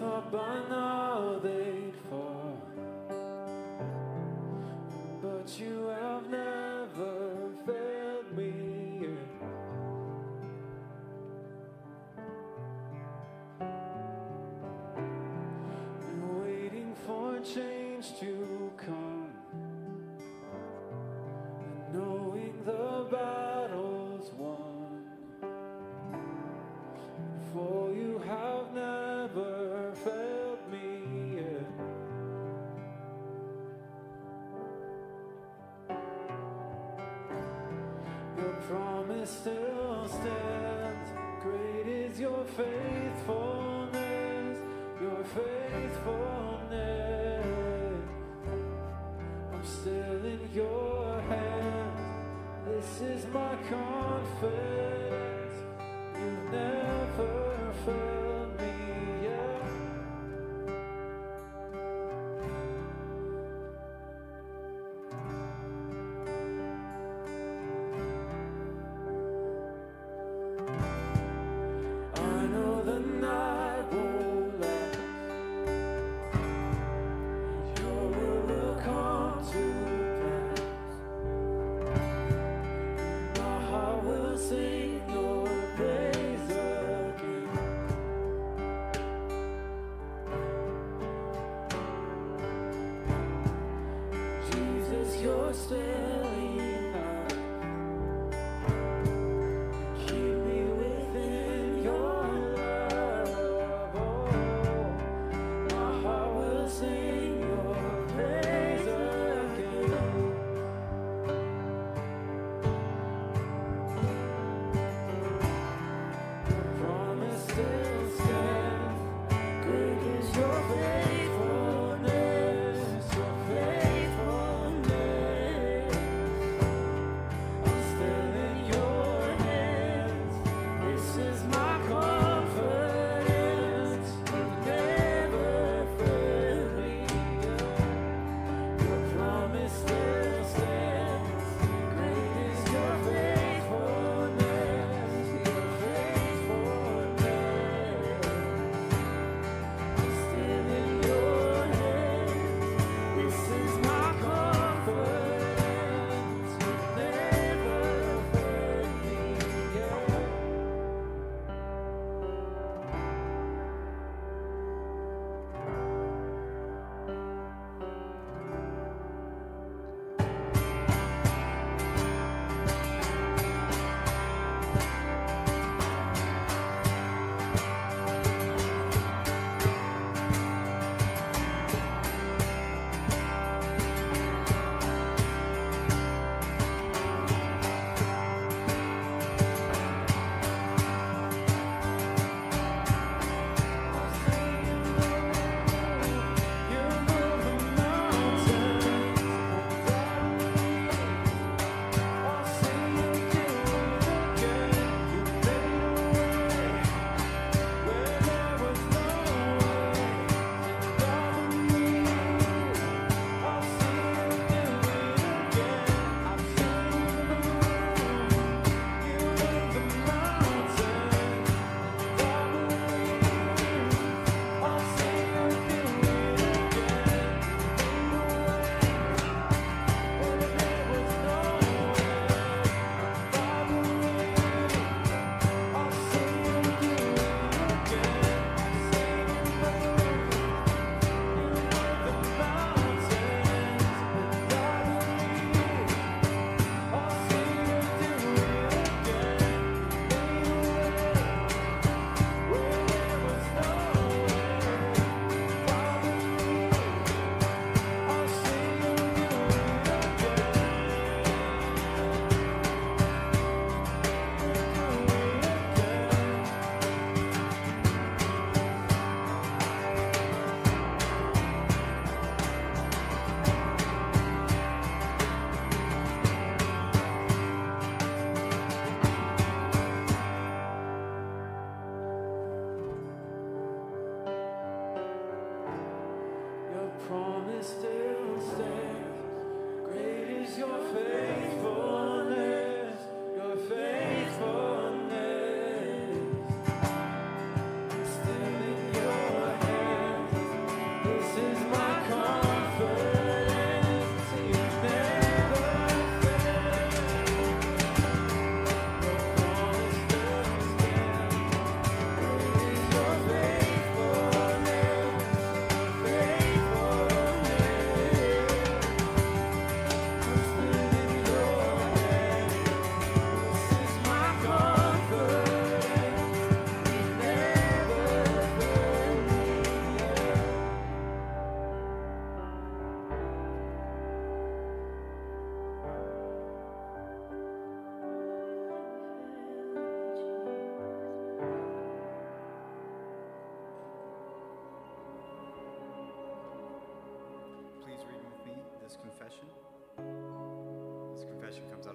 thought by now they'd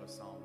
of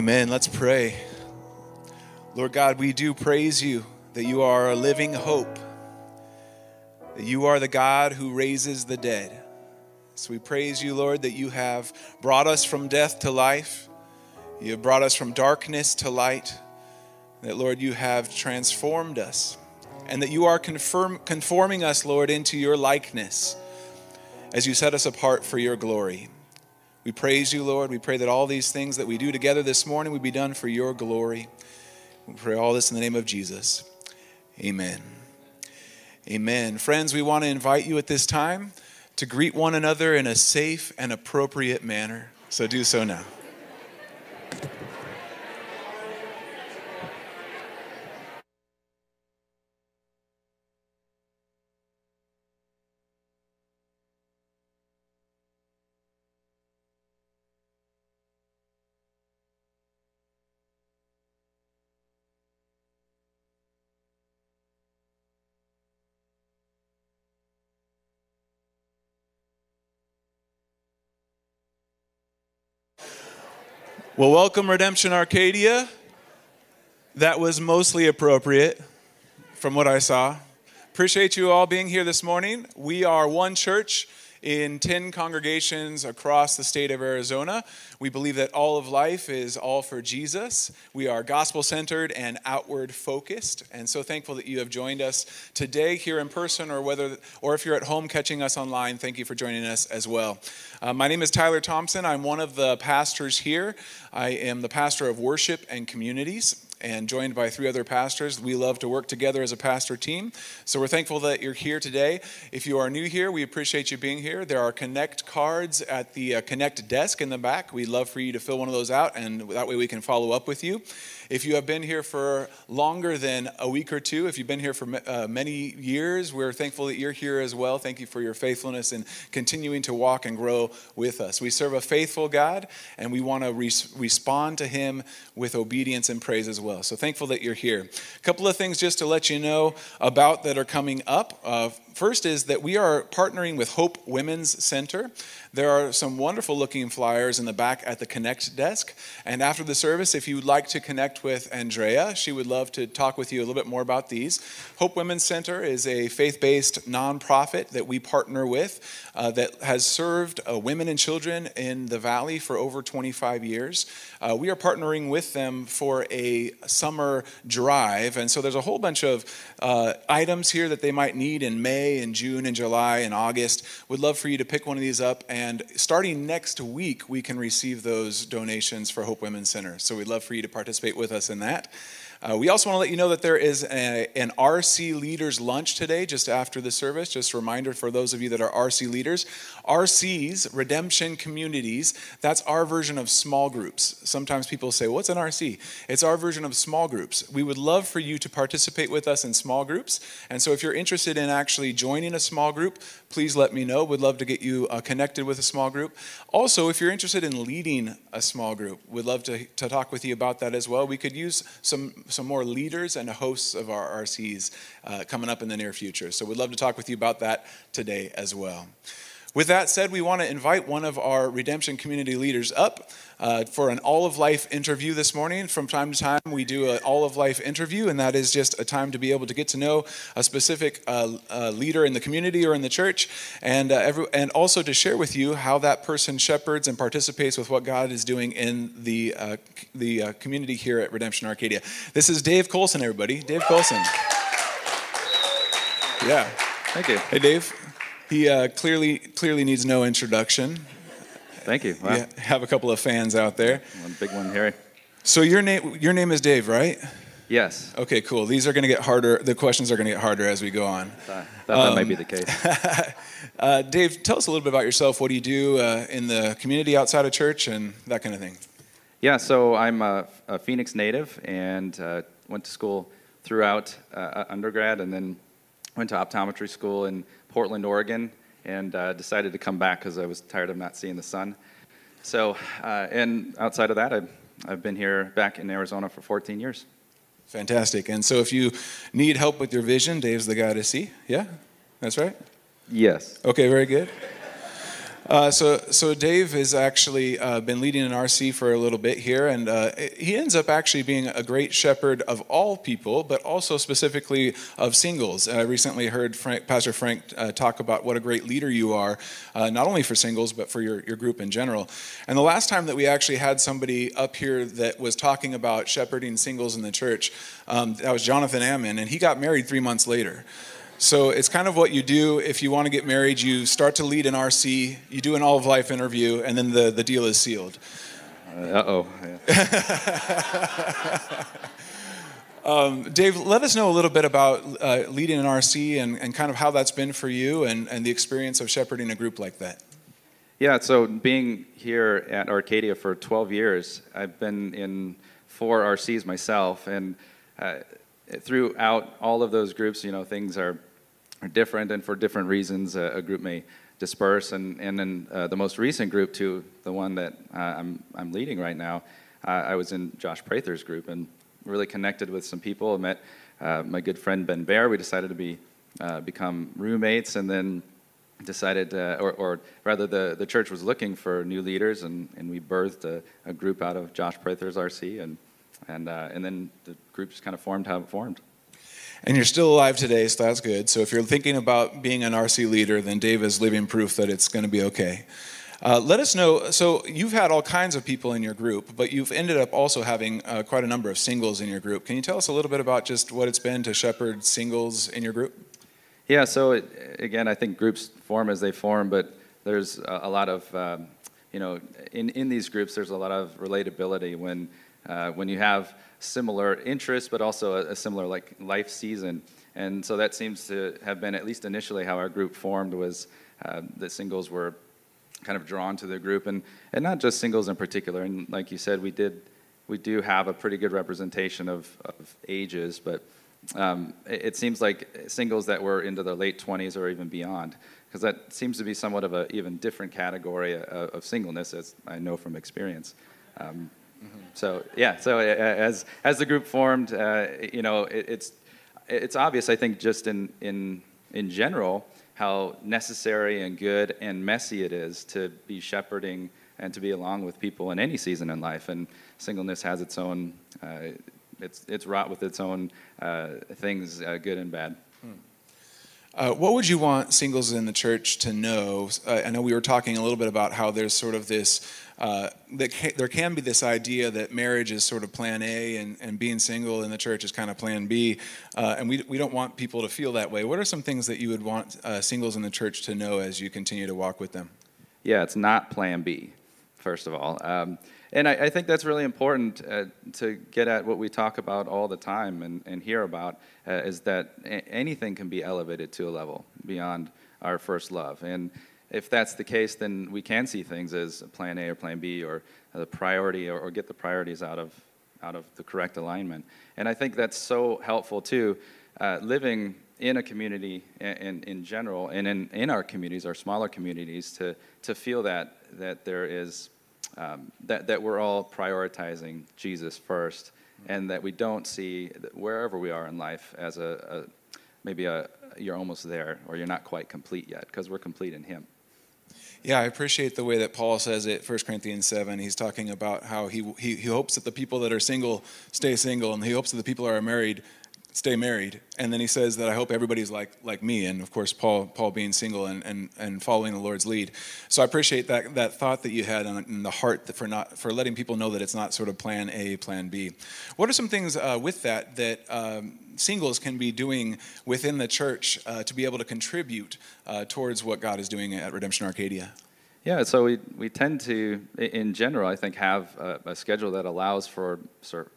Amen. Let's pray. Lord God, we do praise you that you are a living hope, that you are the God who raises the dead. So we praise you, Lord, that you have brought us from death to life. You have brought us from darkness to light. That, Lord, you have transformed us. And that you are confirm, conforming us, Lord, into your likeness as you set us apart for your glory. We praise you, Lord. We pray that all these things that we do together this morning would be done for your glory. We pray all this in the name of Jesus. Amen. Amen. Friends, we want to invite you at this time to greet one another in a safe and appropriate manner. So do so now. Well, welcome, Redemption Arcadia. That was mostly appropriate from what I saw. Appreciate you all being here this morning. We are one church in 10 congregations across the state of Arizona. We believe that all of life is all for Jesus. We are gospel centered and outward focused. And so thankful that you have joined us today here in person or whether or if you're at home catching us online, thank you for joining us as well. Uh, my name is Tyler Thompson. I'm one of the pastors here. I am the pastor of worship and communities and joined by three other pastors. We love to work together as a pastor team. So we're thankful that you're here today. If you are new here, we appreciate you being here. There are Connect cards at the uh, Connect desk in the back. We'd love for you to fill one of those out, and that way we can follow up with you. If you have been here for longer than a week or two, if you've been here for uh, many years, we're thankful that you're here as well. Thank you for your faithfulness and continuing to walk and grow with us. We serve a faithful God, and we want to res- respond to Him with obedience and praise as well. So thankful that you're here. A couple of things just to let you know about that are coming up. Uh, first is that we are partnering with Hope Women's Center. There are some wonderful looking flyers in the back at the Connect desk. And after the service, if you would like to connect with Andrea, she would love to talk with you a little bit more about these. Hope Women's Center is a faith based nonprofit that we partner with uh, that has served uh, women and children in the Valley for over 25 years. Uh, we are partnering with them for a summer drive. And so there's a whole bunch of uh, items here that they might need in May and June and July and August. Would love for you to pick one of these up. And starting next week, we can receive those donations for Hope Women's Center. So we'd love for you to participate with us in that. Uh, we also want to let you know that there is a, an RC Leaders Lunch today, just after the service. Just a reminder for those of you that are RC leaders. RCs, Redemption Communities, that's our version of small groups. Sometimes people say, What's an RC? It's our version of small groups. We would love for you to participate with us in small groups. And so if you're interested in actually joining a small group, please let me know. We'd love to get you uh, connected with a small group. Also, if you're interested in leading a small group, we'd love to, to talk with you about that as well. We could use some, some more leaders and hosts of our RCs uh, coming up in the near future. So we'd love to talk with you about that today as well. With that said, we want to invite one of our redemption community leaders up uh, for an all of life interview this morning. From time to time, we do an all of life interview, and that is just a time to be able to get to know a specific uh, uh, leader in the community or in the church, and, uh, every, and also to share with you how that person shepherds and participates with what God is doing in the, uh, the uh, community here at Redemption Arcadia. This is Dave Colson, everybody. Dave Colson. Yeah. Thank you. Hey, Dave. He uh, clearly clearly needs no introduction. Thank you. Wow. We have a couple of fans out there. One big one here. So your name your name is Dave, right? Yes. Okay, cool. These are going to get harder. The questions are going to get harder as we go on. Thought that might be the case. Uh, Dave, tell us a little bit about yourself. What do you do uh, in the community outside of church and that kind of thing? Yeah, so I'm a, a Phoenix native and uh, went to school throughout uh, undergrad and then went to optometry school in Portland, Oregon, and uh, decided to come back because I was tired of not seeing the sun. So, uh, and outside of that, I've, I've been here back in Arizona for 14 years. Fantastic. And so if you need help with your vision, Dave's the guy to see. Yeah? That's right? Yes. Okay, very good. Uh, so, so Dave has actually uh, been leading an RC for a little bit here, and uh, he ends up actually being a great shepherd of all people, but also specifically of singles. I recently heard Frank, Pastor Frank uh, talk about what a great leader you are, uh, not only for singles, but for your, your group in general. And the last time that we actually had somebody up here that was talking about shepherding singles in the church, um, that was Jonathan Ammon, and he got married three months later. So it's kind of what you do if you want to get married. You start to lead an RC, you do an all of life interview, and then the, the deal is sealed. Uh oh. Um, Dave, let us know a little bit about uh, leading an RC and, and kind of how that's been for you and, and the experience of shepherding a group like that. Yeah, so being here at Arcadia for 12 years, I've been in four RCs myself, and uh, throughout all of those groups, you know, things are, are different, and for different reasons, uh, a group may disperse. And, and then uh, the most recent group, to the one that uh, I'm, I'm leading right now, I was in Josh Prather's group and really connected with some people. I met uh, my good friend Ben Bear. We decided to be uh, become roommates, and then decided, uh, or, or, rather, the, the church was looking for new leaders, and, and we birthed a, a group out of Josh Prather's RC, and, and, and then the group just kind of formed how it formed. And you're still alive today, so that's good. So if you're thinking about being an RC leader, then Dave is living proof that it's going to be okay. Uh, let us know. So you've had all kinds of people in your group, but you've ended up also having uh, quite a number of singles in your group. Can you tell us a little bit about just what it's been to shepherd singles in your group? Yeah, so it, again, I think groups form as they form, but there's a, a lot of, um, you know, in, in these groups, there's a lot of relatability when, uh, when you have similar interests, but also a, a, similar like life season. And so that seems to have been, at least initially, how our group formed was uh, that singles were kind of drawn to the group, and, and not just singles in particular. And like you said, we did we do have a pretty good representation of, of ages, but um, it, it, seems like singles that were into their late 20s or even beyond, because that seems to be somewhat of an even different category of, of, singleness, as I know from experience. Um, So yeah, so as as the group formed, uh, you know, it, it's it's obvious. I think just in in in general how necessary and good and messy it is to be shepherding and to be along with people in any season in life. And singleness has its own uh, it's it's wrought with its own uh, things, uh, good and bad. Uh, what would you want singles in the church to know? Uh, I know we were talking a little bit about how there's sort of this, uh, that ca- there can be this idea that marriage is sort of plan A and, and being single in the church is kind of plan B. Uh, and we, we don't want people to feel that way. What are some things that you would want uh, singles in the church to know as you continue to walk with them? Yeah, it's not plan B. first of all. Um, and I, I think that's really important uh, to get at what we talk about all the time and, and hear about uh, is that a- anything can be elevated to a level beyond our first love. And if that's the case, then we can see things as plan A or plan B or the priority or, or get the priorities out of, out of the correct alignment. And I think that's so helpful too, uh, living in a community in, in, in general and in, in our communities, our smaller communities, to, to feel that, that there is, um, that, that we're all prioritizing Jesus first and that we don't see wherever we are in life as a, a maybe a, you're almost there or you're not quite complete yet because we're complete in him. Yeah, I appreciate the way that Paul says it, 1 Corinthians 7. He's talking about how he, he, he hopes that the people that are single stay single, and he hopes that the people that are married stay married. And then he says that I hope everybody's like, like me, and of course, Paul, Paul being single and, and, and following the Lord's lead. So I appreciate that, that thought that you had in the heart for, not, for letting people know that it's not sort of plan A, plan B. What are some things uh, with that that um, singles can be doing within the church uh, to be able to contribute uh, towards what God is doing at Redemption Arcadia? Yeah, so we, we tend to, in general, I think, have a, a schedule that allows for,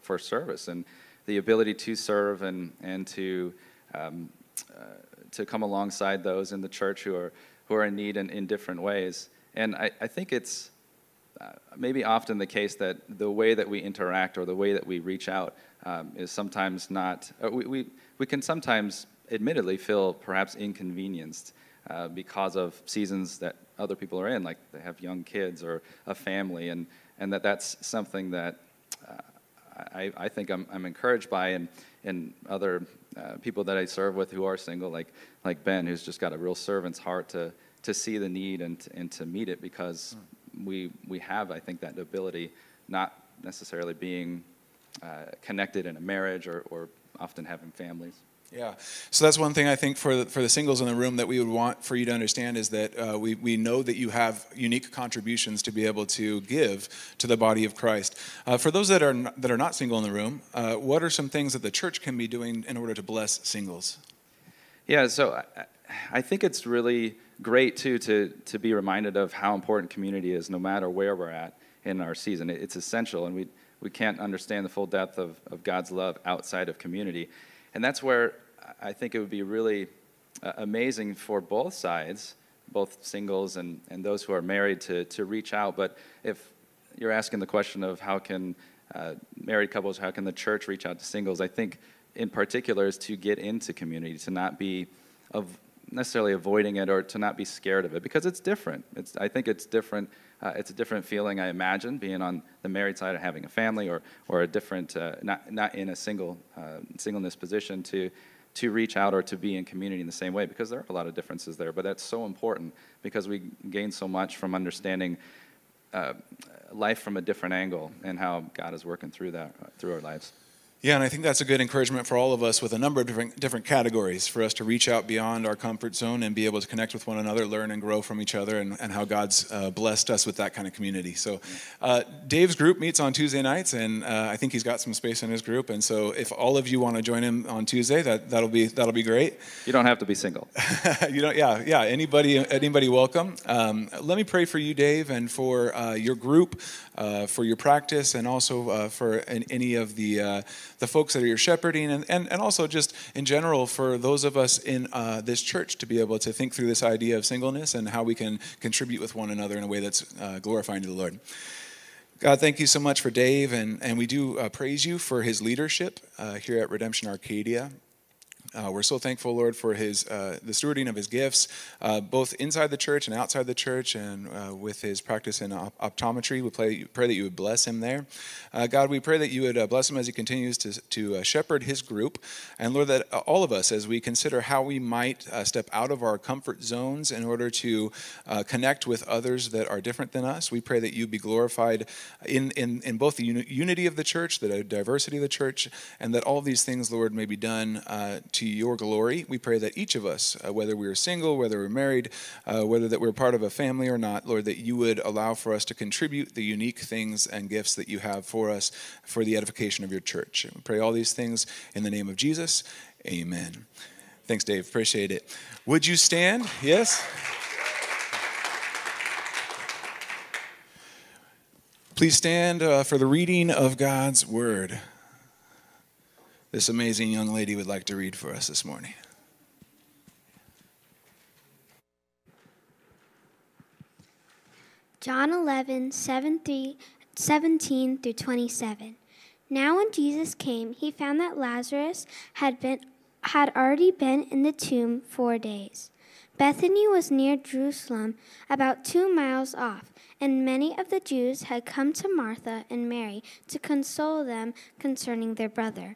for service and the ability to serve and, and to, um, uh, to come alongside those in the church who are, who are in need in, in different ways. And I, I think it's uh, maybe often the case that the way that we interact or the way that we reach out um, is sometimes not, uh, we, we, we can sometimes admittedly feel perhaps inconvenienced uh, because of seasons that other people are in, like they have young kids or a family, and, and that that's something that uh, I, I think I'm, I'm encouraged by, and, and other uh, people that I serve with who are single, like, like Ben, who's just got a real servant's heart to, to see the need and, to- and to meet it because we, we have, I think, that ability, not necessarily being uh, connected in a marriage or, or often having families. Yeah. So that's one thing I think for the, for the singles in the room that we would want for you to understand is that uh, we, we know that you have unique contributions to be able to give to the body of Christ. Uh, for those that are, not, that are not single in the room, uh, what are some things that the church can be doing in order to bless singles? Yeah, so I, I think it's really great too to to be reminded of how important community is, no matter where we're at in our season. It- It's essential, and we we can't understand the full depth of, of God's love outside of community, and that's where I think it would be really uh, amazing for both sides, both singles and and those who are married, to to reach out. But if you're asking the question of how can uh, married couples, how can the church reach out to singles? I think in particular is to get into community, to not be of necessarily avoiding it or to not be scared of it because it's different. It's, I think it's different. Uh, it's a different feeling, I imagine, being on the married side and having a family, or or a different, uh, not not in a single uh, singleness position to to reach out or to be in community in the same way because there are a lot of differences there. But that's so important because we gain so much from understanding uh, life from a different angle and how God is working through that uh, through our lives. Yeah, and I think that's a good encouragement for all of us with a number of different different categories for us to reach out beyond our comfort zone and be able to connect with one another, learn and grow from each other, and, and how God's uh, blessed us with that kind of community. So, uh, Dave's group meets on Tuesday nights, and uh, I think he's got some space in his group. And so, if all of you want to join him on Tuesday, that that'll be that'll be great. You don't have to be single. you know, yeah, yeah. Anybody, anybody, welcome. Um, let me pray for you, Dave, and for uh, your group, uh, for your practice, and also uh, for an, any of the uh, the folks that are your shepherding, and, and and also just in general for those of us in uh, this church to be able to think through this idea of singleness and how we can contribute with one another in a way that's uh, glorifying to the Lord. God, thank you so much for Dave, and, and we do uh, praise you for his leadership uh, here at Redemption Arcadia. Uh, we're so thankful, Lord, for his uh, the stewarding of his gifts, uh, both inside the church and outside the church, and uh, with his practice in op- optometry. We pray, pray that you would bless him there. Uh, God, we pray that you would uh, bless him as he continues to, to shepherd his group. And Lord, that all of us, as we consider how we might step out of our comfort zones in order to connect with others that are different than us, we pray that you be glorified in, in, in both the uni- unity of the church, the diversity of the church, and that all these things, Lord, may be done uh, to your glory. We pray that each of us, uh, whether we are single, whether we're married, uh, whether that we're part of a family or not, Lord, that you would allow for us to contribute the unique things and gifts that you have for us for the edification of your church. And we pray all these things in the name of Jesus. Amen. Thanks, Dave. Appreciate it. Would you stand? Yes? Please stand uh, for the reading of God's word. This amazing young lady would like to read for us this morning. John 11, 7 through- 17 through 27. Now, when Jesus came, he found that Lazarus had, been, had already been in the tomb four days. Bethany was near Jerusalem, about two miles off, and many of the Jews had come to Martha and Mary to console them concerning their brother.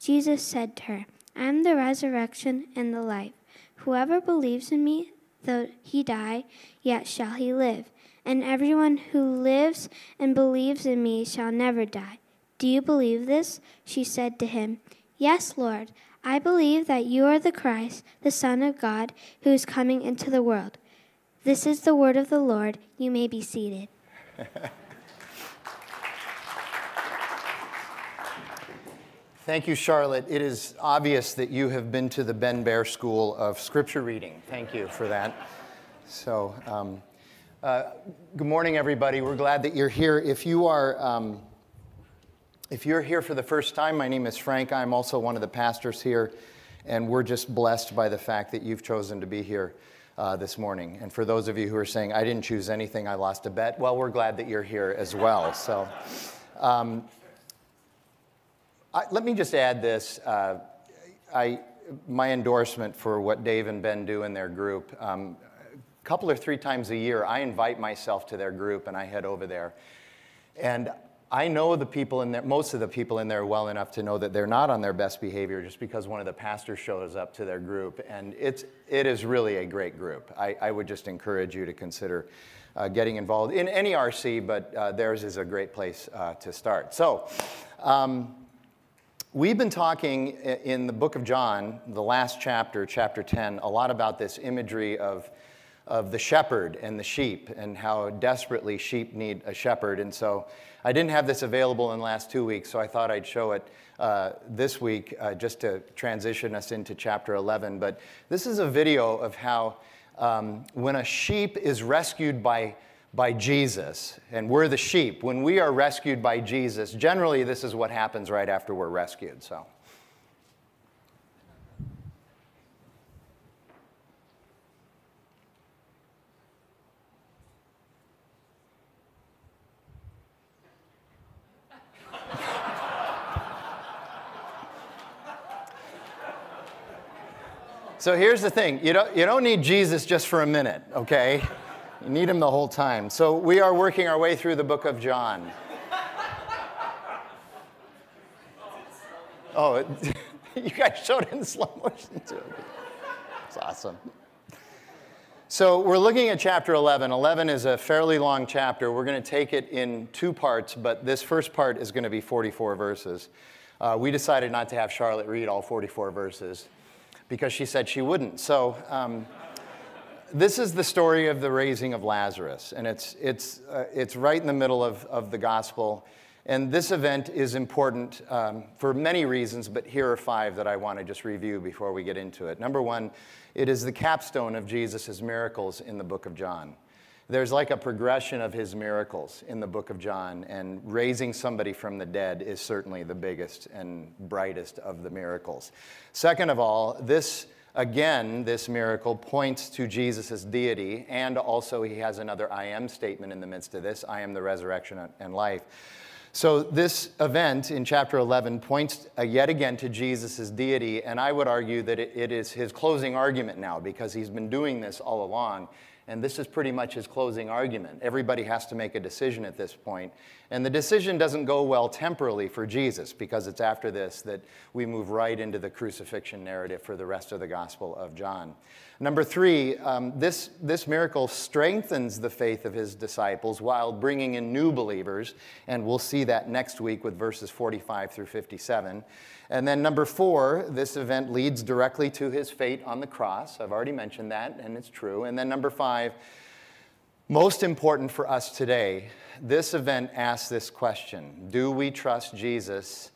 Jesus said to her, I am the resurrection and the life. Whoever believes in me, though he die, yet shall he live. And everyone who lives and believes in me shall never die. Do you believe this? She said to him, Yes, Lord. I believe that you are the Christ, the Son of God, who is coming into the world. This is the word of the Lord. You may be seated. Thank you, Charlotte. It is obvious that you have been to the Ben Bear School of Scripture Reading. Thank you for that. So, um, uh, good morning, everybody. We're glad that you're here. If you are, um, if you're here for the first time, my name is Frank. I'm also one of the pastors here, and we're just blessed by the fact that you've chosen to be here uh, this morning. And for those of you who are saying, "I didn't choose anything, I lost a bet," well, we're glad that you're here as well. So. Um, I, let me just add this. Uh, I, my endorsement for what Dave and Ben do in their group. Um, a couple or three times a year, I invite myself to their group and I head over there. And I know the people in there, most of the people in there well enough to know that they're not on their best behavior just because one of the pastors shows up to their group. And it's, it is really a great group. I, I would just encourage you to consider uh, getting involved in any RC, but uh, theirs is a great place uh, to start. So, um, We've been talking in the book of John, the last chapter, chapter 10, a lot about this imagery of, of the shepherd and the sheep and how desperately sheep need a shepherd. And so I didn't have this available in the last two weeks, so I thought I'd show it uh, this week uh, just to transition us into chapter 11. But this is a video of how um, when a sheep is rescued by by Jesus, and we're the sheep. When we are rescued by Jesus, generally this is what happens right after we're rescued. So. So here's the thing you don't, you don't need Jesus just for a minute, okay? You need him the whole time. So we are working our way through the book of John. Oh, it, you guys showed it in slow motion too. It's awesome. So we're looking at chapter 11. 11 is a fairly long chapter. We're going to take it in two parts, but this first part is going to be 44 verses. Uh, we decided not to have Charlotte read all 44 verses because she said she wouldn't. So. Um, this is the story of the raising of Lazarus, and it's, it's, uh, it's right in the middle of, of the gospel. And this event is important um, for many reasons, but here are five that I want to just review before we get into it. Number one, it is the capstone of Jesus' miracles in the book of John. There's like a progression of his miracles in the book of John, and raising somebody from the dead is certainly the biggest and brightest of the miracles. Second of all, this Again, this miracle points to Jesus' deity, and also he has another I am statement in the midst of this I am the resurrection and life. So, this event in chapter 11 points uh, yet again to Jesus' deity, and I would argue that it, it is his closing argument now because he's been doing this all along. And this is pretty much his closing argument. Everybody has to make a decision at this point. And the decision doesn't go well temporally for Jesus because it's after this that we move right into the crucifixion narrative for the rest of the Gospel of John. Number three, um, this, this miracle strengthens the faith of his disciples while bringing in new believers, and we'll see that next week with verses 45 through 57. And then number four, this event leads directly to his fate on the cross. I've already mentioned that, and it's true. And then number five, most important for us today, this event asks this question Do we trust Jesus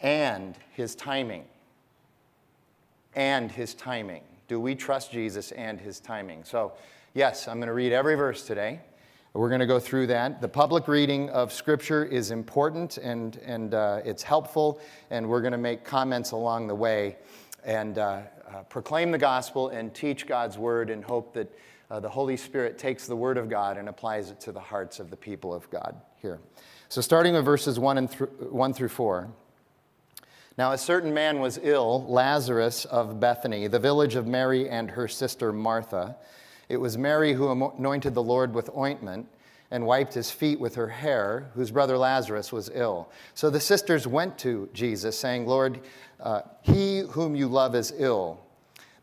and his timing? And his timing. Do we trust Jesus and his timing? So, yes, I'm going to read every verse today. We're going to go through that. The public reading of Scripture is important and, and uh, it's helpful, and we're going to make comments along the way and uh, uh, proclaim the gospel and teach God's word and hope that uh, the Holy Spirit takes the word of God and applies it to the hearts of the people of God here. So, starting with verses 1, and th- 1 through 4. Now, a certain man was ill, Lazarus of Bethany, the village of Mary and her sister Martha. It was Mary who anointed the Lord with ointment and wiped his feet with her hair, whose brother Lazarus was ill. So the sisters went to Jesus, saying, Lord, uh, he whom you love is ill.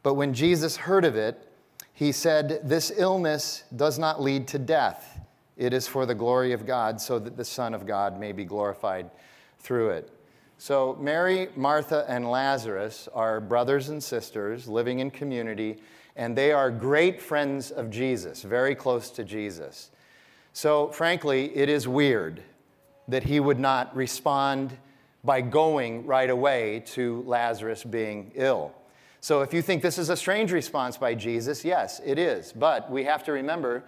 But when Jesus heard of it, he said, This illness does not lead to death. It is for the glory of God, so that the Son of God may be glorified through it. So, Mary, Martha, and Lazarus are brothers and sisters living in community, and they are great friends of Jesus, very close to Jesus. So, frankly, it is weird that he would not respond by going right away to Lazarus being ill. So, if you think this is a strange response by Jesus, yes, it is. But we have to remember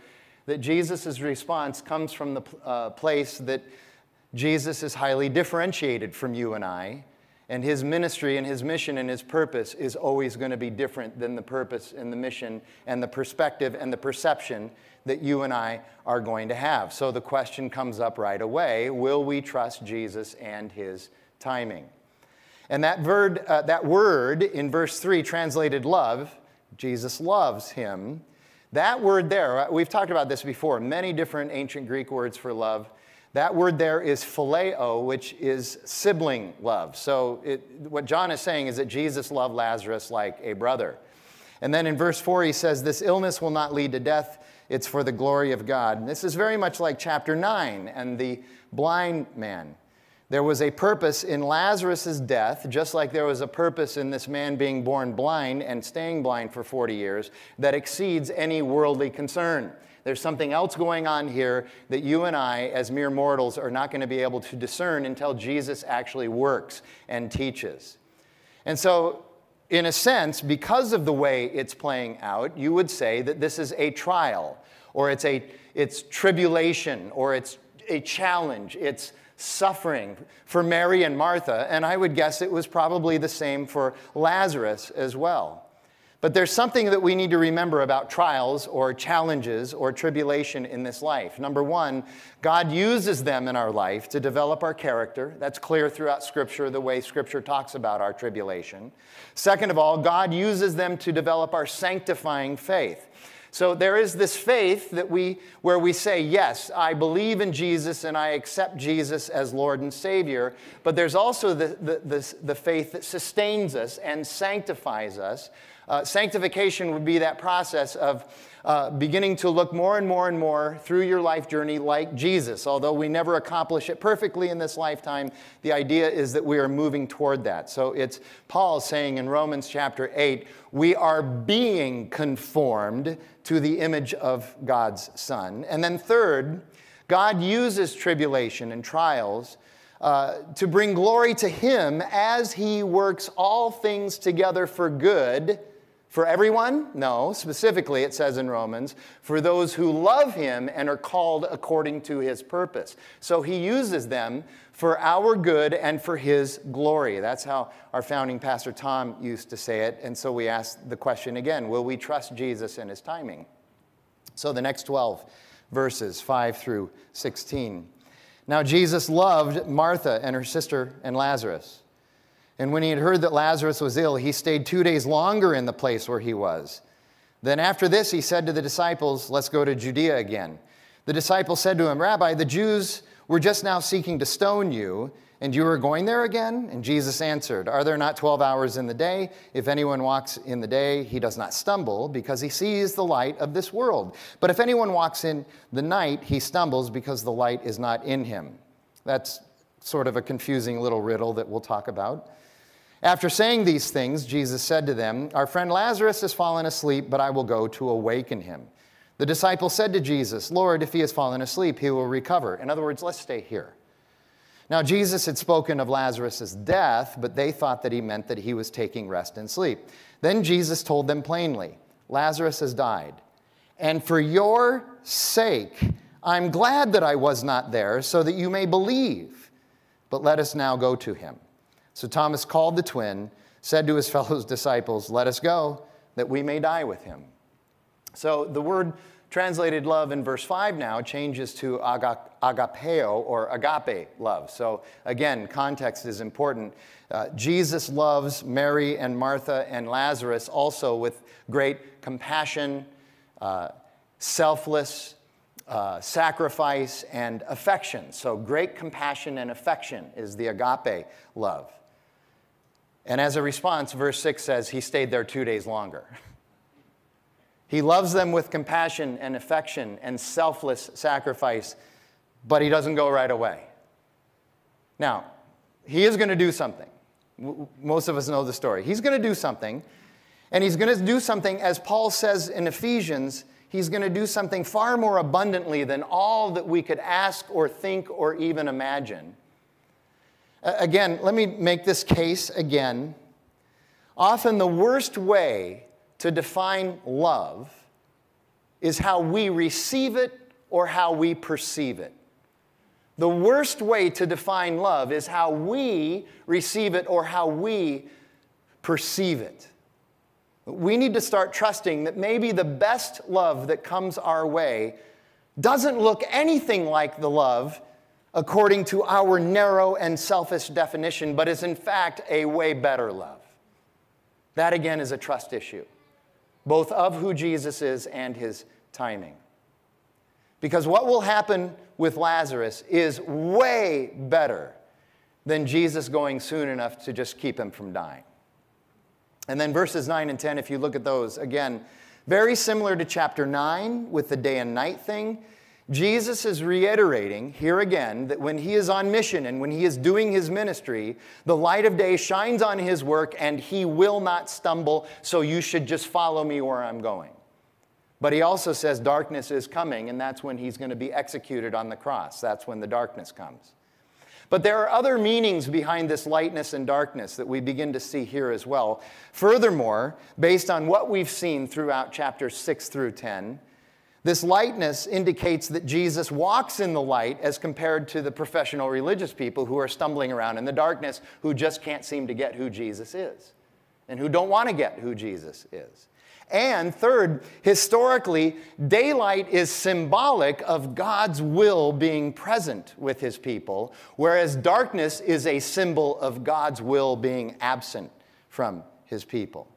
that Jesus' response comes from the uh, place that Jesus is highly differentiated from you and I, and his ministry and his mission and his purpose is always going to be different than the purpose and the mission and the perspective and the perception that you and I are going to have. So the question comes up right away will we trust Jesus and his timing? And that word, uh, that word in verse 3, translated love, Jesus loves him. That word there, uh, we've talked about this before, many different ancient Greek words for love. That word there is phileo, which is sibling love. So, it, what John is saying is that Jesus loved Lazarus like a brother. And then in verse 4, he says, This illness will not lead to death, it's for the glory of God. And this is very much like chapter 9 and the blind man. There was a purpose in Lazarus' death, just like there was a purpose in this man being born blind and staying blind for 40 years, that exceeds any worldly concern. There's something else going on here that you and I, as mere mortals, are not going to be able to discern until Jesus actually works and teaches. And so, in a sense, because of the way it's playing out, you would say that this is a trial, or it's a it's tribulation, or it's a challenge, it's suffering for Mary and Martha, and I would guess it was probably the same for Lazarus as well. But there's something that we need to remember about trials or challenges or tribulation in this life. Number one, God uses them in our life to develop our character. That's clear throughout Scripture, the way Scripture talks about our tribulation. Second of all, God uses them to develop our sanctifying faith. So there is this faith that we, where we say, yes, I believe in Jesus and I accept Jesus as Lord and Savior. But there's also the, the, the, the faith that sustains us and sanctifies us. Uh, sanctification would be that process of uh, beginning to look more and more and more through your life journey like Jesus. Although we never accomplish it perfectly in this lifetime, the idea is that we are moving toward that. So it's Paul saying in Romans chapter 8, we are being conformed to the image of God's Son. And then, third, God uses tribulation and trials uh, to bring glory to Him as He works all things together for good for everyone? No. Specifically, it says in Romans, for those who love him and are called according to his purpose. So he uses them for our good and for his glory. That's how our founding pastor Tom used to say it. And so we ask the question again will we trust Jesus and his timing? So the next 12 verses, 5 through 16. Now, Jesus loved Martha and her sister and Lazarus. And when he had heard that Lazarus was ill, he stayed two days longer in the place where he was. Then after this, he said to the disciples, Let's go to Judea again. The disciples said to him, Rabbi, the Jews were just now seeking to stone you, And you are going there again? And Jesus answered, Are there not 12 hours in the day? If anyone walks in the day, he does not stumble, because he sees the light of this world. But if anyone walks in the night, he stumbles, because the light is not in him. That's sort of a confusing little riddle that we'll talk about. After saying these things, Jesus said to them, Our friend Lazarus has fallen asleep, but I will go to awaken him. The disciple said to Jesus, Lord, if he has fallen asleep, he will recover. In other words, let's stay here. Now, Jesus had spoken of Lazarus' death, but they thought that he meant that he was taking rest and sleep. Then Jesus told them plainly, Lazarus has died. And for your sake, I'm glad that I was not there, so that you may believe. But let us now go to him. So Thomas called the twin, said to his fellow disciples, Let us go, that we may die with him. So the word translated love in verse 5 now changes to aga- agapeo or agape love. So again, context is important. Uh, Jesus loves Mary and Martha and Lazarus also with great compassion, uh, selfless uh, sacrifice, and affection. So great compassion and affection is the agape love. And as a response, verse 6 says, He stayed there two days longer. He loves them with compassion and affection and selfless sacrifice, but he doesn't go right away. Now, he is going to do something. Most of us know the story. He's going to do something, and he's going to do something, as Paul says in Ephesians, he's going to do something far more abundantly than all that we could ask or think or even imagine. Again, let me make this case again. Often the worst way to define love is how we receive it or how we perceive it. The worst way to define love is how we receive it or how we perceive it. We need to start trusting that maybe the best love that comes our way doesn't look anything like the love according to our narrow and selfish definition, but is in fact a way better love. That again is a trust issue, both of who Jesus is and his timing. Because what will happen with Lazarus is way better than Jesus going soon enough to just keep him from dying. And then verses 9 and 10, if you look at those, again, very similar to chapter 9 with the day and night thing. Jesus is reiterating here again that when he is on mission and when he is doing his ministry, the light of day shines on his work and he will not stumble, so you should just follow me where I'm going. But he also says darkness is coming, and that's when he's going to be executed on the cross. That's when the darkness comes. But there are other meanings behind this lightness and darkness that we begin to see here as well. Furthermore, based on what we've seen throughout chapters 6 through 10, this lightness indicates that Jesus walks in the light as compared to the professional religious people who are stumbling around in the darkness who just can't seem to get who Jesus is and who don't want to get who Jesus is. And third, historically, daylight is symbolic of God's will being present with his people, whereas darkness is a symbol of God's will being absent from his people.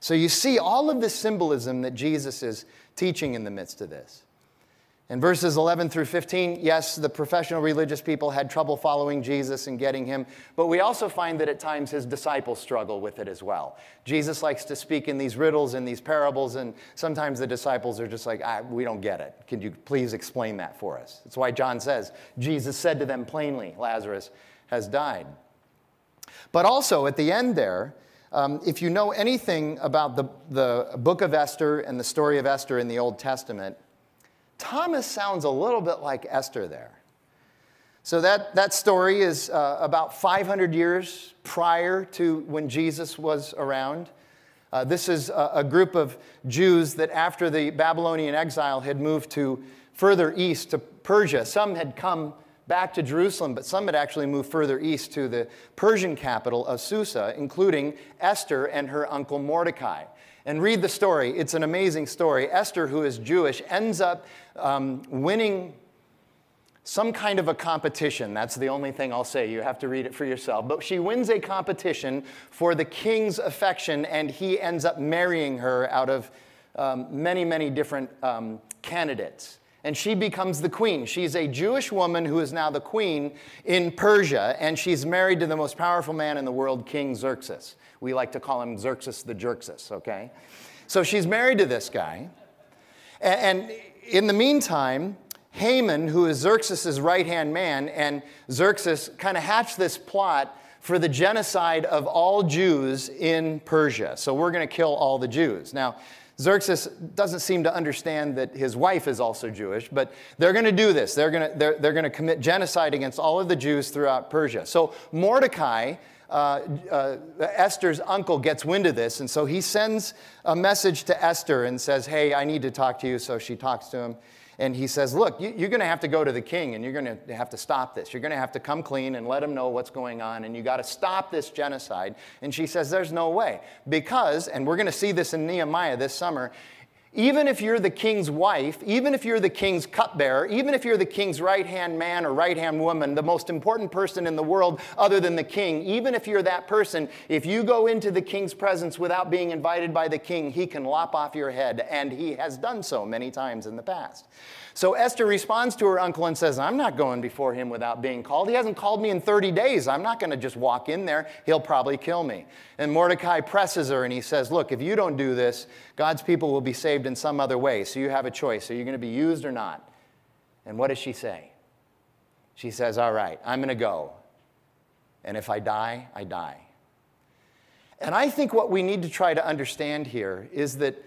So you see all of the symbolism that Jesus is teaching in the midst of this. In verses 11 through 15, yes, the professional religious people had trouble following Jesus and getting him, but we also find that at times his disciples struggle with it as well. Jesus likes to speak in these riddles and these parables, and sometimes the disciples are just like, ah, we don't get it. Can you please explain that for us? That's why John says, Jesus said to them plainly, Lazarus has died. But also at the end there, um, if you know anything about the, the book of Esther and the story of Esther in the Old Testament, Thomas sounds a little bit like Esther there. So that, that story is uh, about 500 years prior to when Jesus was around. Uh, this is a, a group of Jews that, after the Babylonian exile, had moved to further east to Persia. Some had come back to Jerusalem, but some had actually moved further east to the Persian capital of Susa, including Esther and her uncle Mordecai. And read the story. It's an amazing story. Esther, who is Jewish, ends up um, winning some kind of a competition. That's the only thing I'll say. You have to read it for yourself. But she wins a competition for the king's affection, and he ends up marrying her out of um, many, many different um, candidates. And she becomes the queen. She's a Jewish woman who is now the queen in Persia, and she's married to the most powerful man in the world, King Xerxes. We like to call him Xerxes the Jerxes, okay? So she's married to this guy. And in the meantime, Haman, who is Xerxes' right hand man, and Xerxes kind of hatched this plot for the genocide of all Jews in Persia. So we're going to kill all the Jews. Now, Xerxes doesn't seem to understand that his wife is also Jewish, but they're going to do this. They're going to, they're, they're going to commit genocide against all of the Jews throughout Persia. So Mordecai, uh, uh, Esther's uncle, gets wind of this, and so he sends a message to Esther and says, Hey, I need to talk to you. So she talks to him. And he says, Look, you, you're going to have to go to the king and you're going to have to stop this. You're going to have to come clean and let him know what's going on and you got to stop this genocide. And she says, There's no way. Because, and we're going to see this in Nehemiah this summer, even if you're the king's wife, even if you're the king's cupbearer, even if you're the king's right hand man or right hand woman, the most important person in the world other than the king, even if you're that person, if you go into the king's presence without being invited by the king, he can lop off your head. And he has done so many times in the past. So Esther responds to her uncle and says, I'm not going before him without being called. He hasn't called me in 30 days. I'm not going to just walk in there. He'll probably kill me. And Mordecai presses her and he says, Look, if you don't do this, God's people will be saved in some other way. So you have a choice. Are you going to be used or not? And what does she say? She says, All right, I'm going to go. And if I die, I die. And I think what we need to try to understand here is that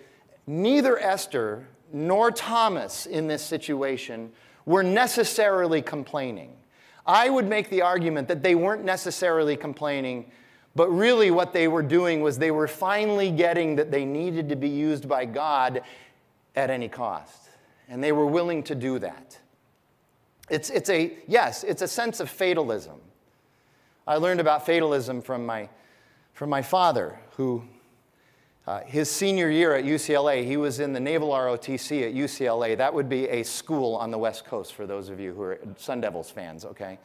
neither Esther nor Thomas in this situation were necessarily complaining. I would make the argument that they weren't necessarily complaining, but really what they were doing was they were finally getting that they needed to be used by God at any cost. And they were willing to do that. It's, it's a, yes, it's a sense of fatalism. I learned about fatalism from my, from my father, who uh, his senior year at UCLA, he was in the Naval ROTC at UCLA. That would be a school on the West Coast for those of you who are Sun Devils fans, okay?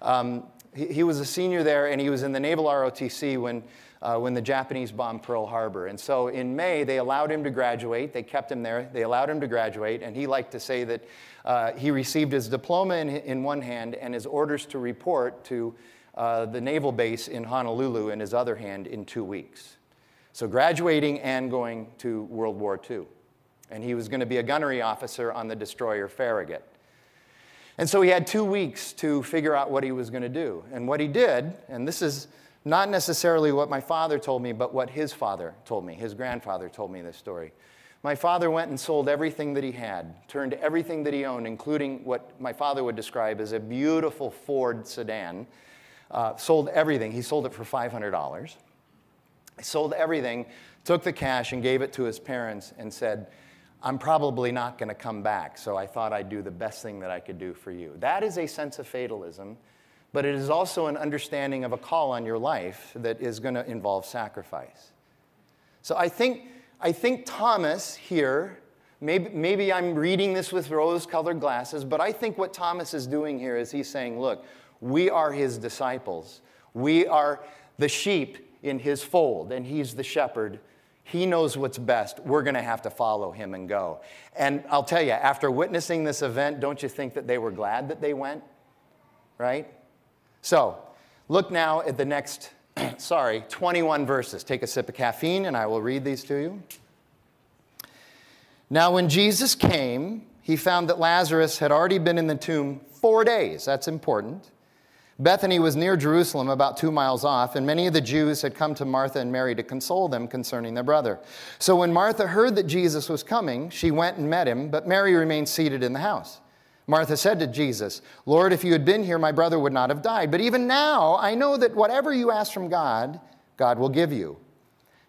Um, he, he was a senior there, and he was in the Naval ROTC when, uh, when the Japanese bombed Pearl Harbor. And so in May, they allowed him to graduate. They kept him there. They allowed him to graduate, and he liked to say that uh, he received his diploma in, in one hand and his orders to report to uh, the naval base in Honolulu in his other hand in two weeks. So, graduating and going to World War II. And he was going to be a gunnery officer on the destroyer Farragut. And so he had two weeks to figure out what he was going to do. And what he did, and this is not necessarily what my father told me, but what his father told me. His grandfather told me this story. My father went and sold everything that he had, turned everything that he owned, including what my father would describe as a beautiful Ford sedan, uh, sold everything. He sold it for $500. Sold everything, took the cash, and gave it to his parents and said, I'm probably not going to come back, so I thought I'd do the best thing that I could do for you. That is a sense of fatalism, but it is also an understanding of a call on your life that is going to involve sacrifice. So I think, I think Thomas here, maybe, maybe I'm reading this with rose colored glasses, but I think what Thomas is doing here is he's saying, look, we are his disciples. We are the sheep in his fold, and he's the shepherd. He knows what's best. We're going to have to follow him and go. And I'll tell you, after witnessing this event, don't you think that they were glad that they went? Right? So, look now at the next, sorry, 21 verses. Take a sip of caffeine, and I will read these to you. Now, when Jesus came, he found that Lazarus had already been in the tomb four days. That's important. Bethany was near Jerusalem, about two miles off, and many of the Jews had come to Martha and Mary to console them concerning their brother. So when Martha heard that Jesus was coming, she went and met him, but Mary remained seated in the house. Martha said to Jesus, Lord, if you had been here, my brother would not have died. But even now, I know that whatever you ask from God, God will give you.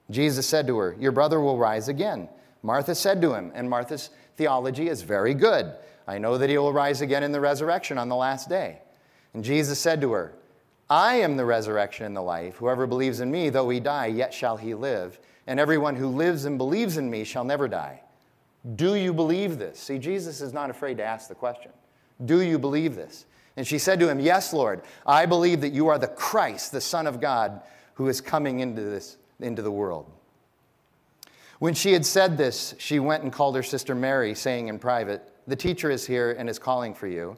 Jesus said to her, Your brother will rise again. Martha said to him, and Martha's theology is very good. I know that he will rise again in the resurrection on the last day. And Jesus said to her, I am the resurrection and the life. Whoever believes in me, though he die, yet shall he live. And everyone who lives and believes in me shall never die. Do you believe this? See, Jesus is not afraid to ask the question. Do you believe this? And she said to him, Yes, Lord, I believe that you are the Christ, the Son of God, who is coming into, this, into the world. When she had said this, she went and called her sister Mary, saying in private, The teacher is here and is calling for you.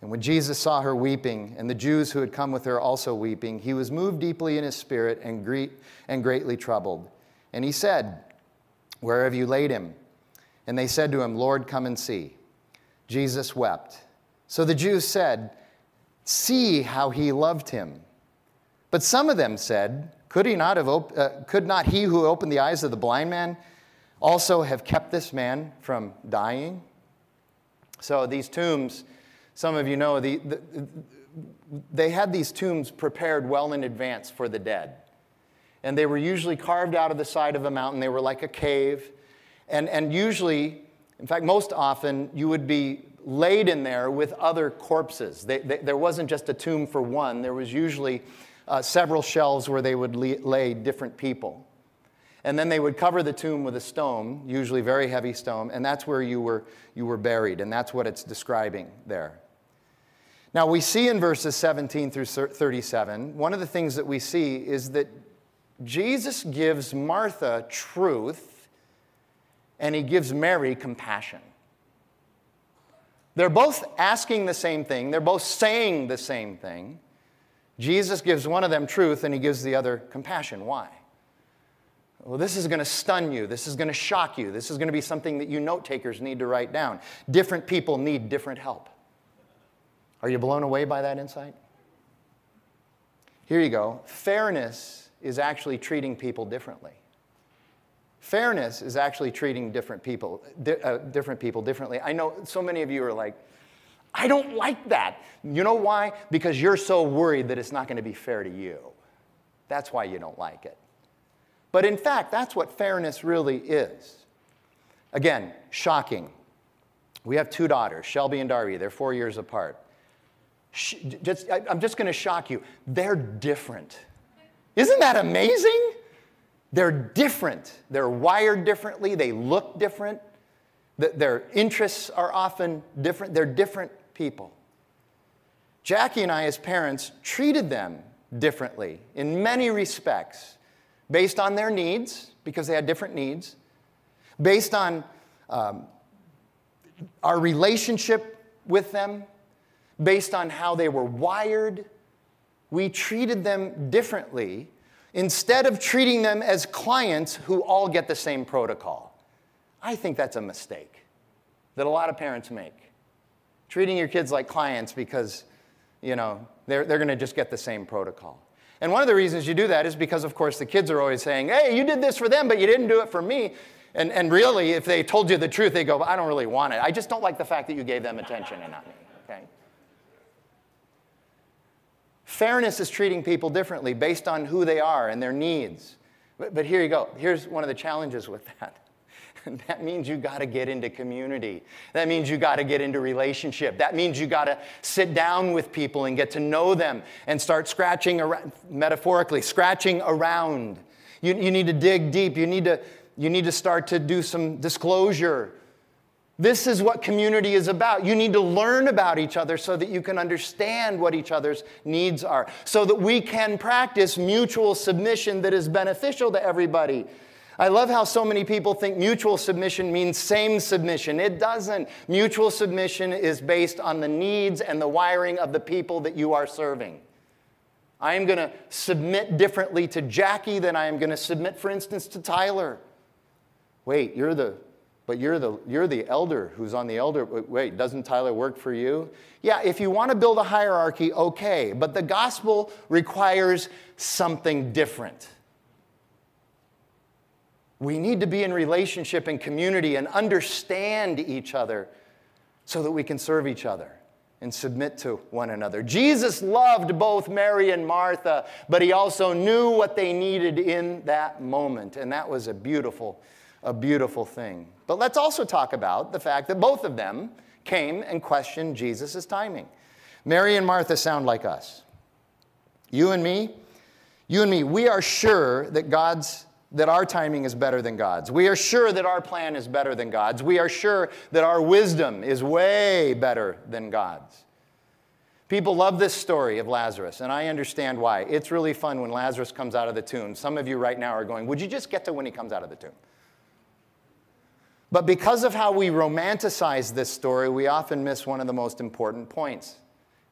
And when Jesus saw her weeping, and the Jews who had come with her also weeping, he was moved deeply in his spirit and, greet, and greatly troubled. And he said, Where have you laid him? And they said to him, Lord, come and see. Jesus wept. So the Jews said, See how he loved him. But some of them said, Could, he not have op- uh, could not he who opened the eyes of the blind man also have kept this man from dying? So these tombs, some of you know, the, the, they had these tombs prepared well in advance for the dead. And they were usually carved out of the side of a mountain. They were like a cave. And, and usually, in fact, most often, you would be laid in there with other corpses. They, they, there wasn't just a tomb for one, there was usually uh, several shelves where they would lay different people. And then they would cover the tomb with a stone, usually very heavy stone, and that's where you were, you were buried, and that's what it's describing there. Now, we see in verses 17 through 37, one of the things that we see is that Jesus gives Martha truth and he gives Mary compassion. They're both asking the same thing, they're both saying the same thing. Jesus gives one of them truth and he gives the other compassion. Why? Well, this is going to stun you. This is going to shock you. This is going to be something that you note takers need to write down. Different people need different help. Are you blown away by that insight? Here you go. Fairness is actually treating people differently. Fairness is actually treating different people, di- uh, different people differently. I know so many of you are like, I don't like that. You know why? Because you're so worried that it's not going to be fair to you. That's why you don't like it. But in fact, that's what fairness really is. Again, shocking. We have two daughters, Shelby and Darby. They're four years apart. Just, I'm just going to shock you. They're different. Isn't that amazing? They're different. They're wired differently. They look different. Their interests are often different. They're different people. Jackie and I, as parents, treated them differently in many respects based on their needs, because they had different needs, based on um, our relationship with them, based on how they were wired. We treated them differently instead of treating them as clients who all get the same protocol. I think that's a mistake that a lot of parents make. Treating your kids like clients because, you know, they're, they're going to just get the same protocol. And one of the reasons you do that is because, of course, the kids are always saying, hey, you did this for them, but you didn't do it for me. And, and really, if they told you the truth, they go, I don't really want it. I just don't like the fact that you gave them attention and not me. Okay? Fairness is treating people differently based on who they are and their needs. But, but here you go. Here's one of the challenges with that. that means you got to get into community. That means you got to get into relationship. That means you got to sit down with people and get to know them and start scratching around, metaphorically, scratching around. You, you need to dig deep. You need to, you need to start to do some disclosure this is what community is about. You need to learn about each other so that you can understand what each other's needs are, so that we can practice mutual submission that is beneficial to everybody. I love how so many people think mutual submission means same submission. It doesn't. Mutual submission is based on the needs and the wiring of the people that you are serving. I am going to submit differently to Jackie than I am going to submit, for instance, to Tyler. Wait, you're the but you're the, you're the elder who's on the elder. Wait, doesn't Tyler work for you? Yeah, if you want to build a hierarchy, okay. But the gospel requires something different. We need to be in relationship and community and understand each other so that we can serve each other and submit to one another. Jesus loved both Mary and Martha, but he also knew what they needed in that moment. And that was a beautiful, a beautiful thing. But let's also talk about the fact that both of them came and questioned Jesus' timing. Mary and Martha sound like us. You and me, you and me, we are sure that God's that our timing is better than God's. We are sure that our plan is better than God's. We are sure that our wisdom is way better than God's. People love this story of Lazarus, and I understand why. It's really fun when Lazarus comes out of the tomb. Some of you right now are going, Would you just get to when he comes out of the tomb? But because of how we romanticize this story, we often miss one of the most important points.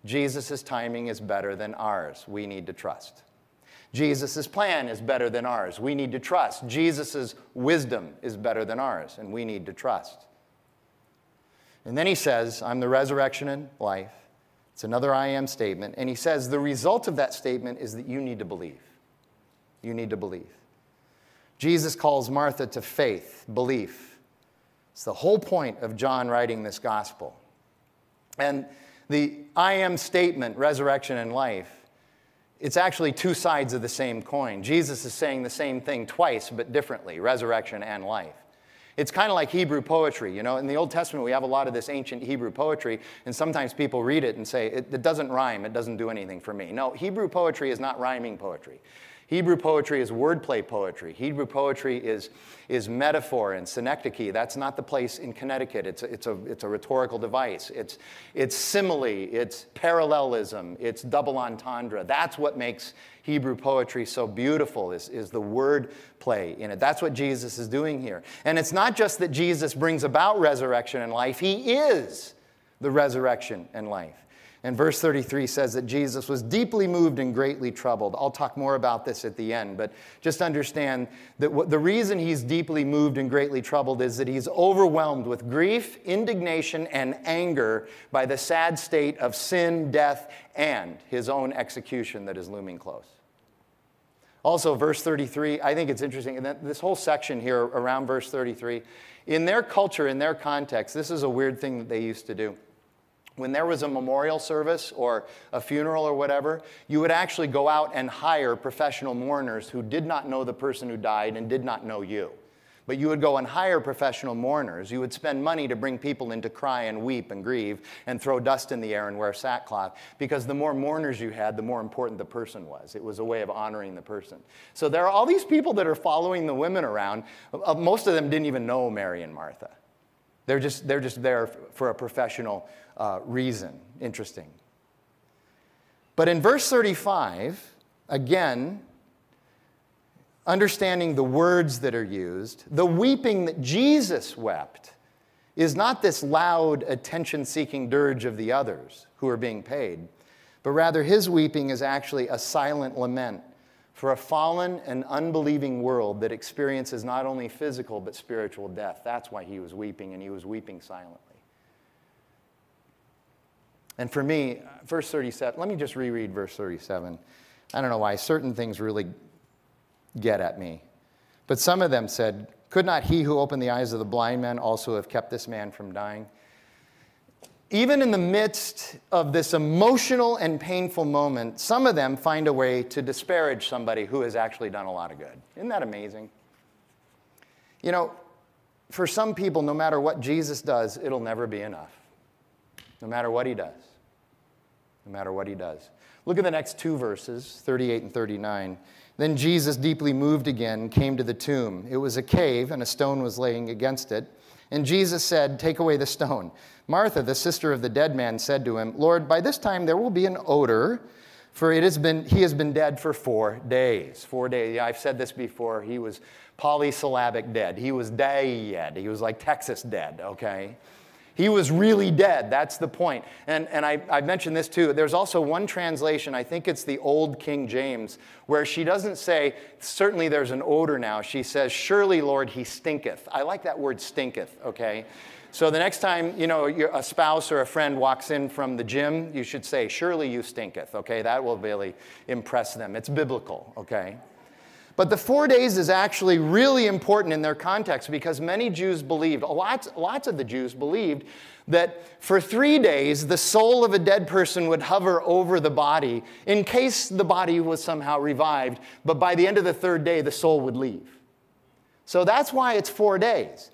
Jesus' timing is better than ours. We need to trust. Jesus' plan is better than ours. We need to trust. Jesus' wisdom is better than ours, and we need to trust. And then he says, I'm the resurrection and life. It's another I am statement. And he says, the result of that statement is that you need to believe. You need to believe. Jesus calls Martha to faith, belief. It's the whole point of John writing this gospel. And the I am statement, resurrection and life, it's actually two sides of the same coin. Jesus is saying the same thing twice, but differently resurrection and life. It's kind of like Hebrew poetry. You know, in the Old Testament, we have a lot of this ancient Hebrew poetry, and sometimes people read it and say, it, it doesn't rhyme, it doesn't do anything for me. No, Hebrew poetry is not rhyming poetry. Hebrew poetry is wordplay poetry. Hebrew poetry is, is metaphor and synecdoche. That's not the place in Connecticut. It's a, it's a, it's a rhetorical device. It's, it's simile, it's parallelism, it's double entendre. That's what makes Hebrew poetry so beautiful, is, is the word play in it. That's what Jesus is doing here. And it's not just that Jesus brings about resurrection and life, he is the resurrection and life. And verse 33 says that Jesus was deeply moved and greatly troubled. I'll talk more about this at the end, but just understand that what, the reason he's deeply moved and greatly troubled is that he's overwhelmed with grief, indignation, and anger by the sad state of sin, death, and his own execution that is looming close. Also, verse 33, I think it's interesting. And this whole section here around verse 33, in their culture, in their context, this is a weird thing that they used to do when there was a memorial service or a funeral or whatever, you would actually go out and hire professional mourners who did not know the person who died and did not know you. But you would go and hire professional mourners. You would spend money to bring people in to cry and weep and grieve and throw dust in the air and wear sackcloth because the more mourners you had, the more important the person was. It was a way of honoring the person. So there are all these people that are following the women around. Uh, Most of them didn't even know Mary and Martha. They're just, they're just there for a professional uh, reason. Interesting. But in verse 35, again, understanding the words that are used, the weeping that Jesus wept is not this loud, attention seeking dirge of the others who are being paid, but rather his weeping is actually a silent lament for a fallen and unbelieving world that experiences not only physical but spiritual death. That's why he was weeping, and he was weeping silently. And for me, verse 37, let me just reread verse 37. I don't know why certain things really get at me. But some of them said, Could not he who opened the eyes of the blind men also have kept this man from dying? Even in the midst of this emotional and painful moment, some of them find a way to disparage somebody who has actually done a lot of good. Isn't that amazing? You know, for some people, no matter what Jesus does, it'll never be enough. No matter what he does. No matter what he does. Look at the next two verses, 38 and 39. Then Jesus, deeply moved again, came to the tomb. It was a cave, and a stone was laying against it. And Jesus said, Take away the stone. Martha, the sister of the dead man, said to him, Lord, by this time there will be an odor, for it has been, he has been dead for four days. Four days. I've said this before. He was polysyllabic dead. He was dead. He was like Texas dead, okay? He was really dead. That's the point. And, and I, I mentioned this too. There's also one translation, I think it's the Old King James, where she doesn't say, certainly there's an odor now. She says, surely, Lord, he stinketh. I like that word stinketh, okay? So the next time, you know, a spouse or a friend walks in from the gym, you should say, surely you stinketh, okay? That will really impress them. It's biblical, okay? But the four days is actually really important in their context because many Jews believed, lots, lots of the Jews believed, that for three days the soul of a dead person would hover over the body in case the body was somehow revived, but by the end of the third day the soul would leave. So that's why it's four days.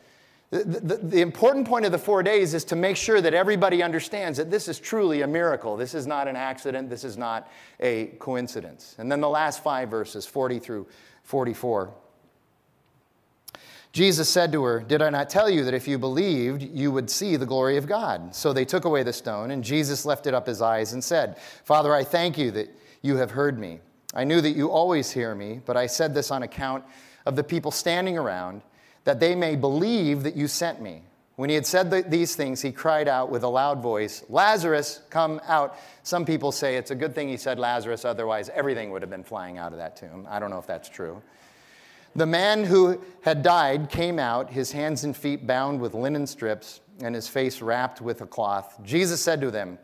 The, the, the important point of the four days is to make sure that everybody understands that this is truly a miracle. This is not an accident. This is not a coincidence. And then the last five verses, 40 through 44. Jesus said to her, Did I not tell you that if you believed, you would see the glory of God? So they took away the stone, and Jesus lifted up his eyes and said, Father, I thank you that you have heard me. I knew that you always hear me, but I said this on account of the people standing around, that they may believe that you sent me. When he had said th- these things, he cried out with a loud voice, Lazarus, come out. Some people say it's a good thing he said Lazarus, otherwise, everything would have been flying out of that tomb. I don't know if that's true. The man who had died came out, his hands and feet bound with linen strips, and his face wrapped with a cloth. Jesus said to them,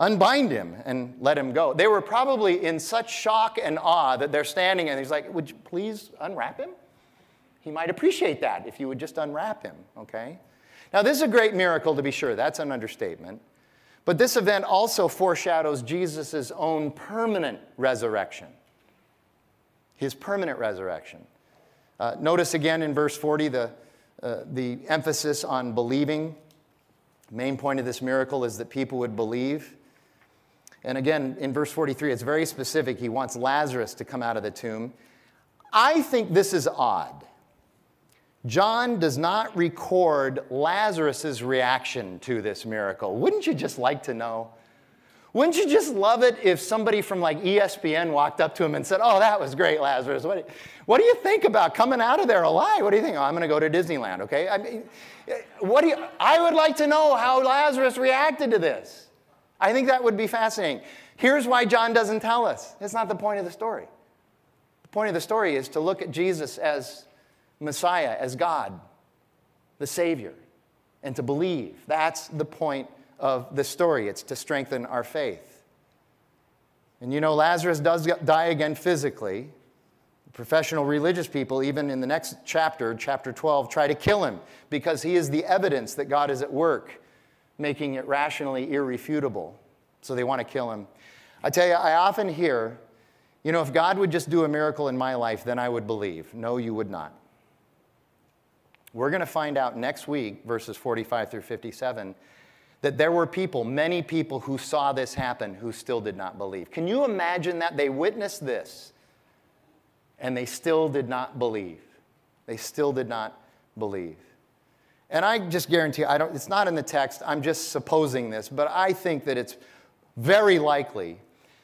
Unbind him and let him go. They were probably in such shock and awe that they're standing and he's like, Would you please unwrap him? He might appreciate that if you would just unwrap him, okay? Now, this is a great miracle to be sure. That's an understatement. But this event also foreshadows Jesus' own permanent resurrection. His permanent resurrection. Uh, notice again in verse 40 the, uh, the emphasis on believing. Main point of this miracle is that people would believe. And again, in verse 43, it's very specific. He wants Lazarus to come out of the tomb. I think this is odd. John does not record Lazarus' reaction to this miracle. Wouldn't you just like to know? Wouldn't you just love it if somebody from like ESPN walked up to him and said, Oh, that was great, Lazarus. What, what do you think about coming out of there alive? What do you think? Oh, I'm going to go to Disneyland, okay? I mean, what do you, I would like to know how Lazarus reacted to this. I think that would be fascinating. Here's why John doesn't tell us it's not the point of the story. The point of the story is to look at Jesus as Messiah, as God, the Savior, and to believe. That's the point of the story. It's to strengthen our faith. And you know, Lazarus does die again physically. Professional religious people, even in the next chapter, chapter 12, try to kill him because he is the evidence that God is at work, making it rationally irrefutable. So they want to kill him. I tell you, I often hear, you know, if God would just do a miracle in my life, then I would believe. No, you would not. We're going to find out next week, verses 45 through 57, that there were people, many people, who saw this happen who still did not believe. Can you imagine that? They witnessed this and they still did not believe. They still did not believe. And I just guarantee, I don't, it's not in the text, I'm just supposing this, but I think that it's very likely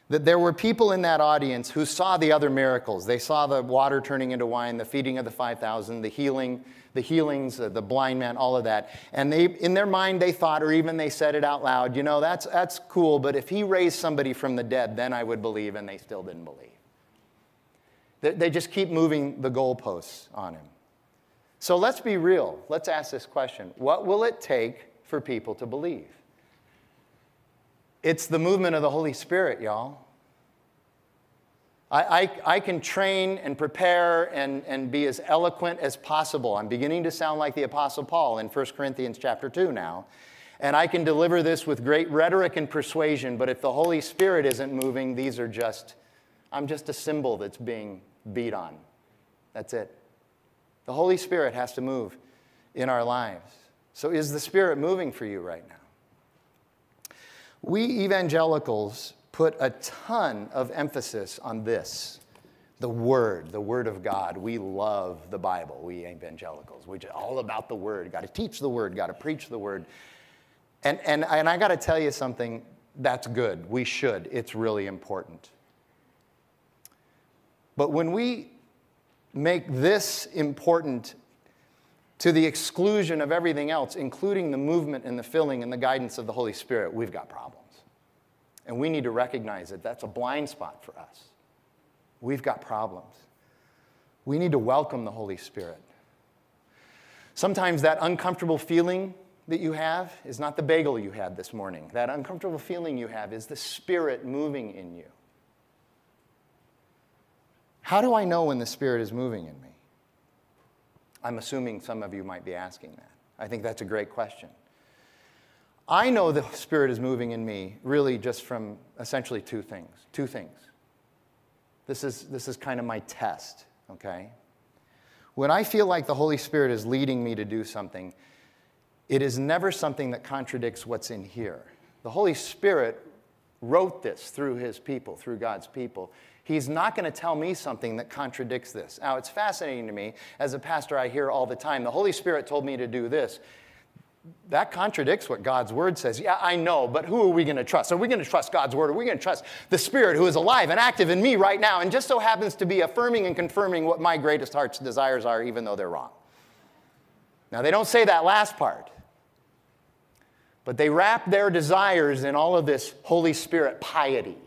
that there were people in that audience who saw the other miracles. They saw the water turning into wine, the feeding of the 5,000, the healing, the healings, uh, the blind man, all of that. And they, in their mind, they thought, or even they said it out loud, you know, that's, that's cool, but if he raised somebody from the dead, then I would believe, and they still didn't believe. They, they just keep moving the goalposts on him. So let's be real. Let's ask this question What will it take for people to believe? It's the movement of the Holy Spirit, y'all. I, I, I, can train and prepare and, and be as eloquent as possible. I'm beginning to sound like the Apostle Paul in 1 Corinthians chapter 2 now. And I can deliver this with great rhetoric and persuasion, but if the Holy Spirit isn't moving, these are just, I'm just a cymbal that's being beat on. That's it. The Holy Spirit has to move in our lives. So, is the Spirit moving for you right now? We evangelicals put a ton of emphasis on this the Word, the Word of God. We love the Bible, we evangelicals. We're all about the Word. Got to teach the Word, got to preach the Word. And, and, and I got to tell you something that's good. We should, it's really important. But when we make this important to the exclusion of everything else, including the movement and the filling and the guidance of the Holy Spirit, we've got problems. And we need to recognize that that's a blind spot for us. We've got problems. We need to welcome the Holy Spirit. Sometimes that uncomfortable feeling that you have is not the bagel you had this morning. That uncomfortable feeling you have is the Spirit moving in you. How do I know when the Spirit is moving in me? I'm assuming some of you might be asking that. I think that's a great question. I know the Spirit is moving in me really just from essentially two things. Two things. This is, this is kind of my test, okay? When I feel like the Holy Spirit is leading me to do something, it is never something that contradicts what's in here. The Holy Spirit wrote this through his people, through God's people. He's not going to tell me something that contradicts this. Now, it's fascinating to me. As a pastor, I hear all the time the Holy Spirit told me to do this. That contradicts what God's word says. Yeah, I know, but who are we going to trust? Are we going to trust God's word? Are we going to trust the Spirit who is alive and active in me right now and just so happens to be affirming and confirming what my greatest heart's desires are, even though they're wrong? Now, they don't say that last part, but they wrap their desires in all of this Holy Spirit piety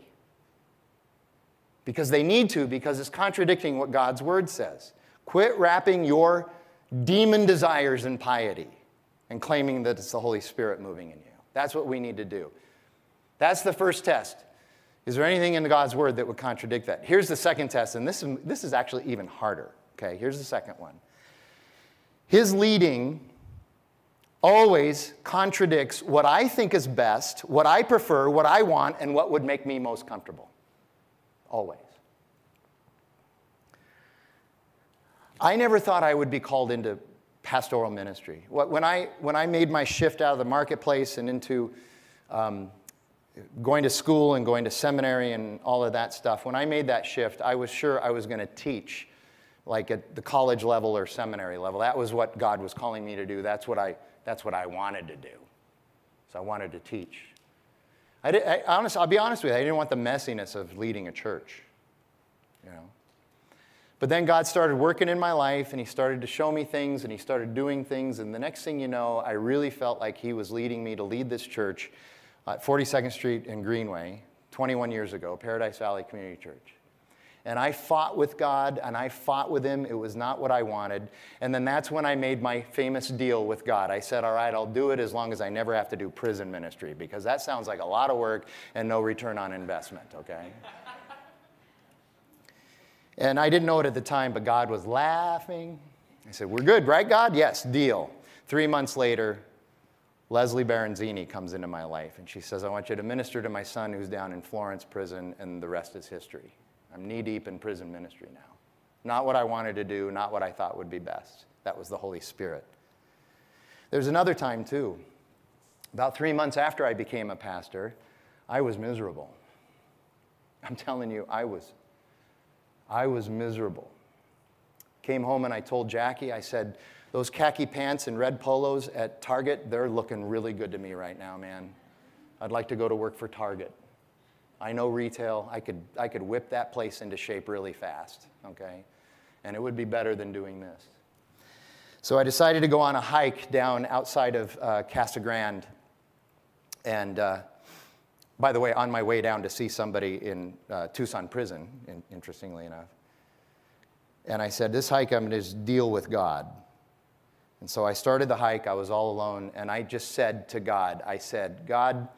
because they need to, because it's contradicting what God's word says. Quit wrapping your demon desires in piety and claiming that it's the Holy Spirit moving in you. That's what we need to do. That's the first test. Is there anything in God's word that would contradict that? Here's the second test, and this is, this is actually even harder. Okay, here's the second one. His leading always contradicts what I think is best, what I prefer, what I want, and what would make me most comfortable. Always. I never thought I would be called into pastoral ministry. When I, when I made my shift out of the marketplace and into um, going to school and going to seminary and all of that stuff, when I made that shift, I was sure I was going to teach like at the college level or seminary level. That was what God was calling me to do. That's what I, that's what I wanted to do. So I wanted to teach. I, did, I honest, I'll be honest with you, I didn't want the messiness of leading a church, you know. But then God started working in my life and He started to show me things and He started doing things. And the next thing you know, I really felt like He was leading me to lead this church at 42nd Street in Greenway 21 years ago, Paradise Valley Community Church. And I fought with God and I fought with Him. It was not what I wanted. And then that's when I made my famous deal with God. I said, All right, I'll do it as long as I never have to do prison ministry because that sounds like a lot of work and no return on investment, okay? And I didn't know it at the time, but God was laughing. I said, We're good, right, God? Yes, deal. Three months later, Leslie Baranzini comes into my life and she says, I want you to minister to my son who's down in Florence prison, and the rest is history. I'm knee deep in prison ministry now. Not what I wanted to do, not what I thought would be best. That was the Holy Spirit. There's another time, too. About three months after I became a pastor, I was miserable. I'm telling you, I was I was miserable. Came home and I told Jackie, I said, those khaki pants and red polos at Target, they're looking really good to me right now, man. I'd like to go to work for Target. I know retail. I could, I could whip that place into shape really fast, okay? And it would be better than doing this. So I decided to go on a hike down outside of uh, Casa Grande. And uh, by the way, on my way down to see somebody in uh, Tucson prison, in, interestingly enough. And I said, This hike, I'm going to just deal with God. And so I started the hike. I was all alone. And I just said to God, I said, God,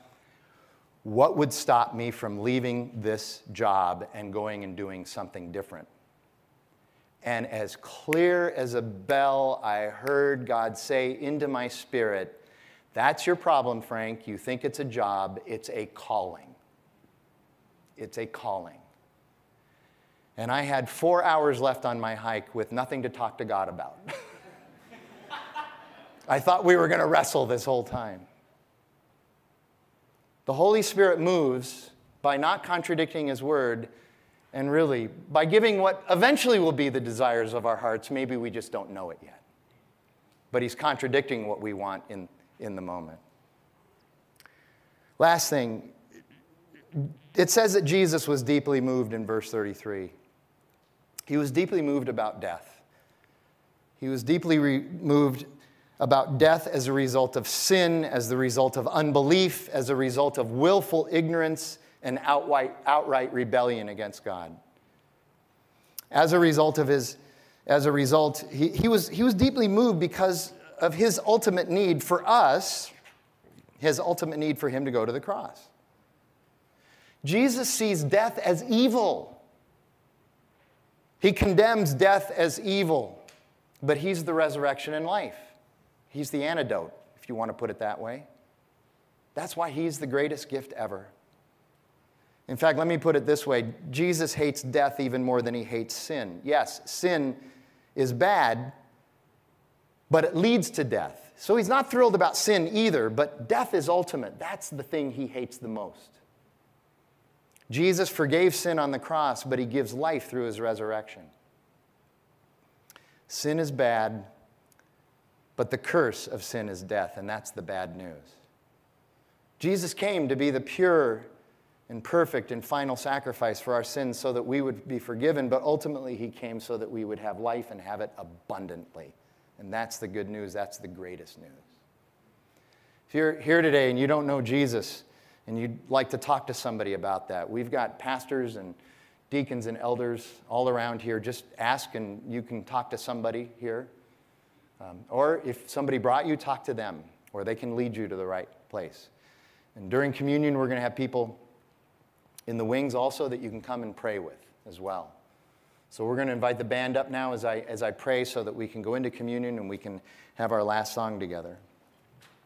what would stop me from leaving this job and going and doing something different? And as clear as a bell, I heard God say into my spirit, That's your problem, Frank. You think it's a job, it's a calling. It's a calling. And I had four hours left on my hike with nothing to talk to God about. I thought we were going to wrestle this whole time. The Holy Spirit moves by not contradicting His word and really by giving what eventually will be the desires of our hearts. Maybe we just don't know it yet. But He's contradicting what we want in, in the moment. Last thing, it says that Jesus was deeply moved in verse 33. He was deeply moved about death. He was deeply re- moved about death as a result of sin, as the result of unbelief, as a result of willful ignorance and outright, outright rebellion against God. As a result of his, as a result, he, he, was, he was deeply moved because of his ultimate need for us, his ultimate need for him to go to the cross. Jesus sees death as evil. He condemns death as evil, but he's the resurrection and life. He's the antidote, if you want to put it that way. That's why he's the greatest gift ever. In fact, let me put it this way Jesus hates death even more than he hates sin. Yes, sin is bad, but it leads to death. So he's not thrilled about sin either, but death is ultimate. That's the thing he hates the most. Jesus forgave sin on the cross, but he gives life through his resurrection. Sin is bad, but the curse of sin is death, and that's the bad news. Jesus came to be the pure and perfect and final sacrifice for our sins so that we would be forgiven, but ultimately he came so that we would have life and have it abundantly. And that's the good news, that's the greatest news. If you're here today and you don't know Jesus and you'd like to talk to somebody about that, we've got pastors and deacons and elders all around here. Just ask and you can talk to somebody here. Um, or if somebody brought you, talk to them, or they can lead you to the right place. And during communion, we're going to have people in the wings also that you can come and pray with as well. So we're going to invite the band up now as I, as I pray so that we can go into communion and we can have our last song together.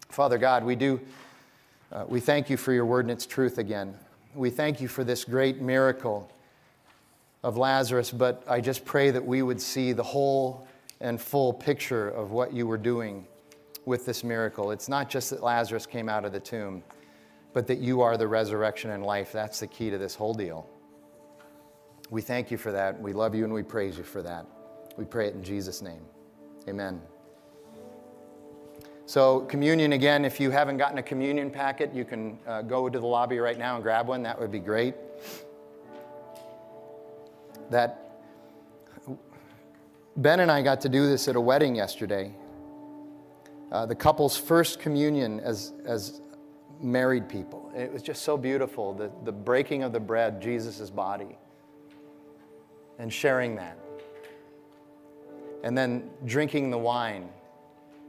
Father God, we do, uh, we thank you for your word and its truth again. We thank you for this great miracle of Lazarus, but I just pray that we would see the whole and full picture of what you were doing with this miracle. It's not just that Lazarus came out of the tomb, but that you are the resurrection and life. That's the key to this whole deal. We thank you for that. We love you and we praise you for that. We pray it in Jesus' name. Amen. So, communion again, if you haven't gotten a communion packet, you can uh, go to the lobby right now and grab one. That would be great. That Ben and I got to do this at a wedding yesterday. Uh, the couple's first communion as, as married people. It was just so beautiful. The, the breaking of the bread, Jesus' body, and sharing that. And then drinking the wine,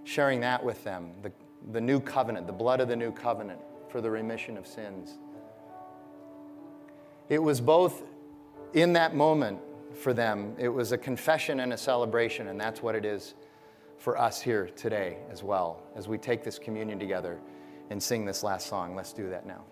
sharing that with them. The, the new covenant, the blood of the new covenant for the remission of sins. It was both in that moment for them, it was a confession and a celebration, and that's what it is for us here today as well as we take this communion together and sing this last song. Let's do that now.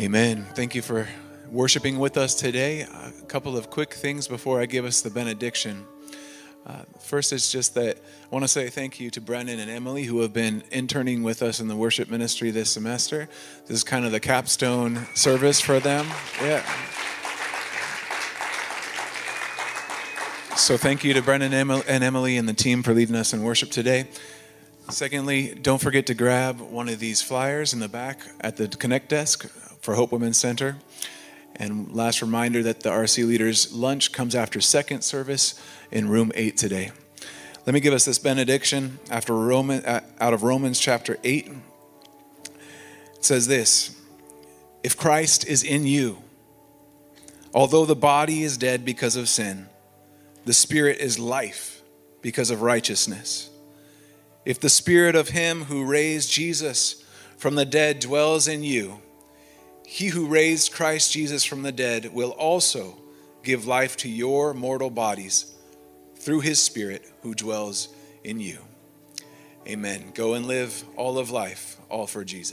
Amen. Thank you for worshiping with us today. A couple of quick things before I give us the benediction. Uh, first, it's just that I want to say thank you to Brennan and Emily who have been interning with us in the worship ministry this semester. This is kind of the capstone service for them. Yeah. So, thank you to Brennan and Emily and the team for leading us in worship today. Secondly, don't forget to grab one of these flyers in the back at the Connect desk for Hope Women's Center. And last reminder that the RC Leaders lunch comes after second service in room 8 today. Let me give us this benediction after Roman uh, out of Romans chapter 8. It says this, if Christ is in you, although the body is dead because of sin, the spirit is life because of righteousness. If the spirit of him who raised Jesus from the dead dwells in you, he who raised Christ Jesus from the dead will also give life to your mortal bodies through his spirit who dwells in you. Amen. Go and live all of life, all for Jesus.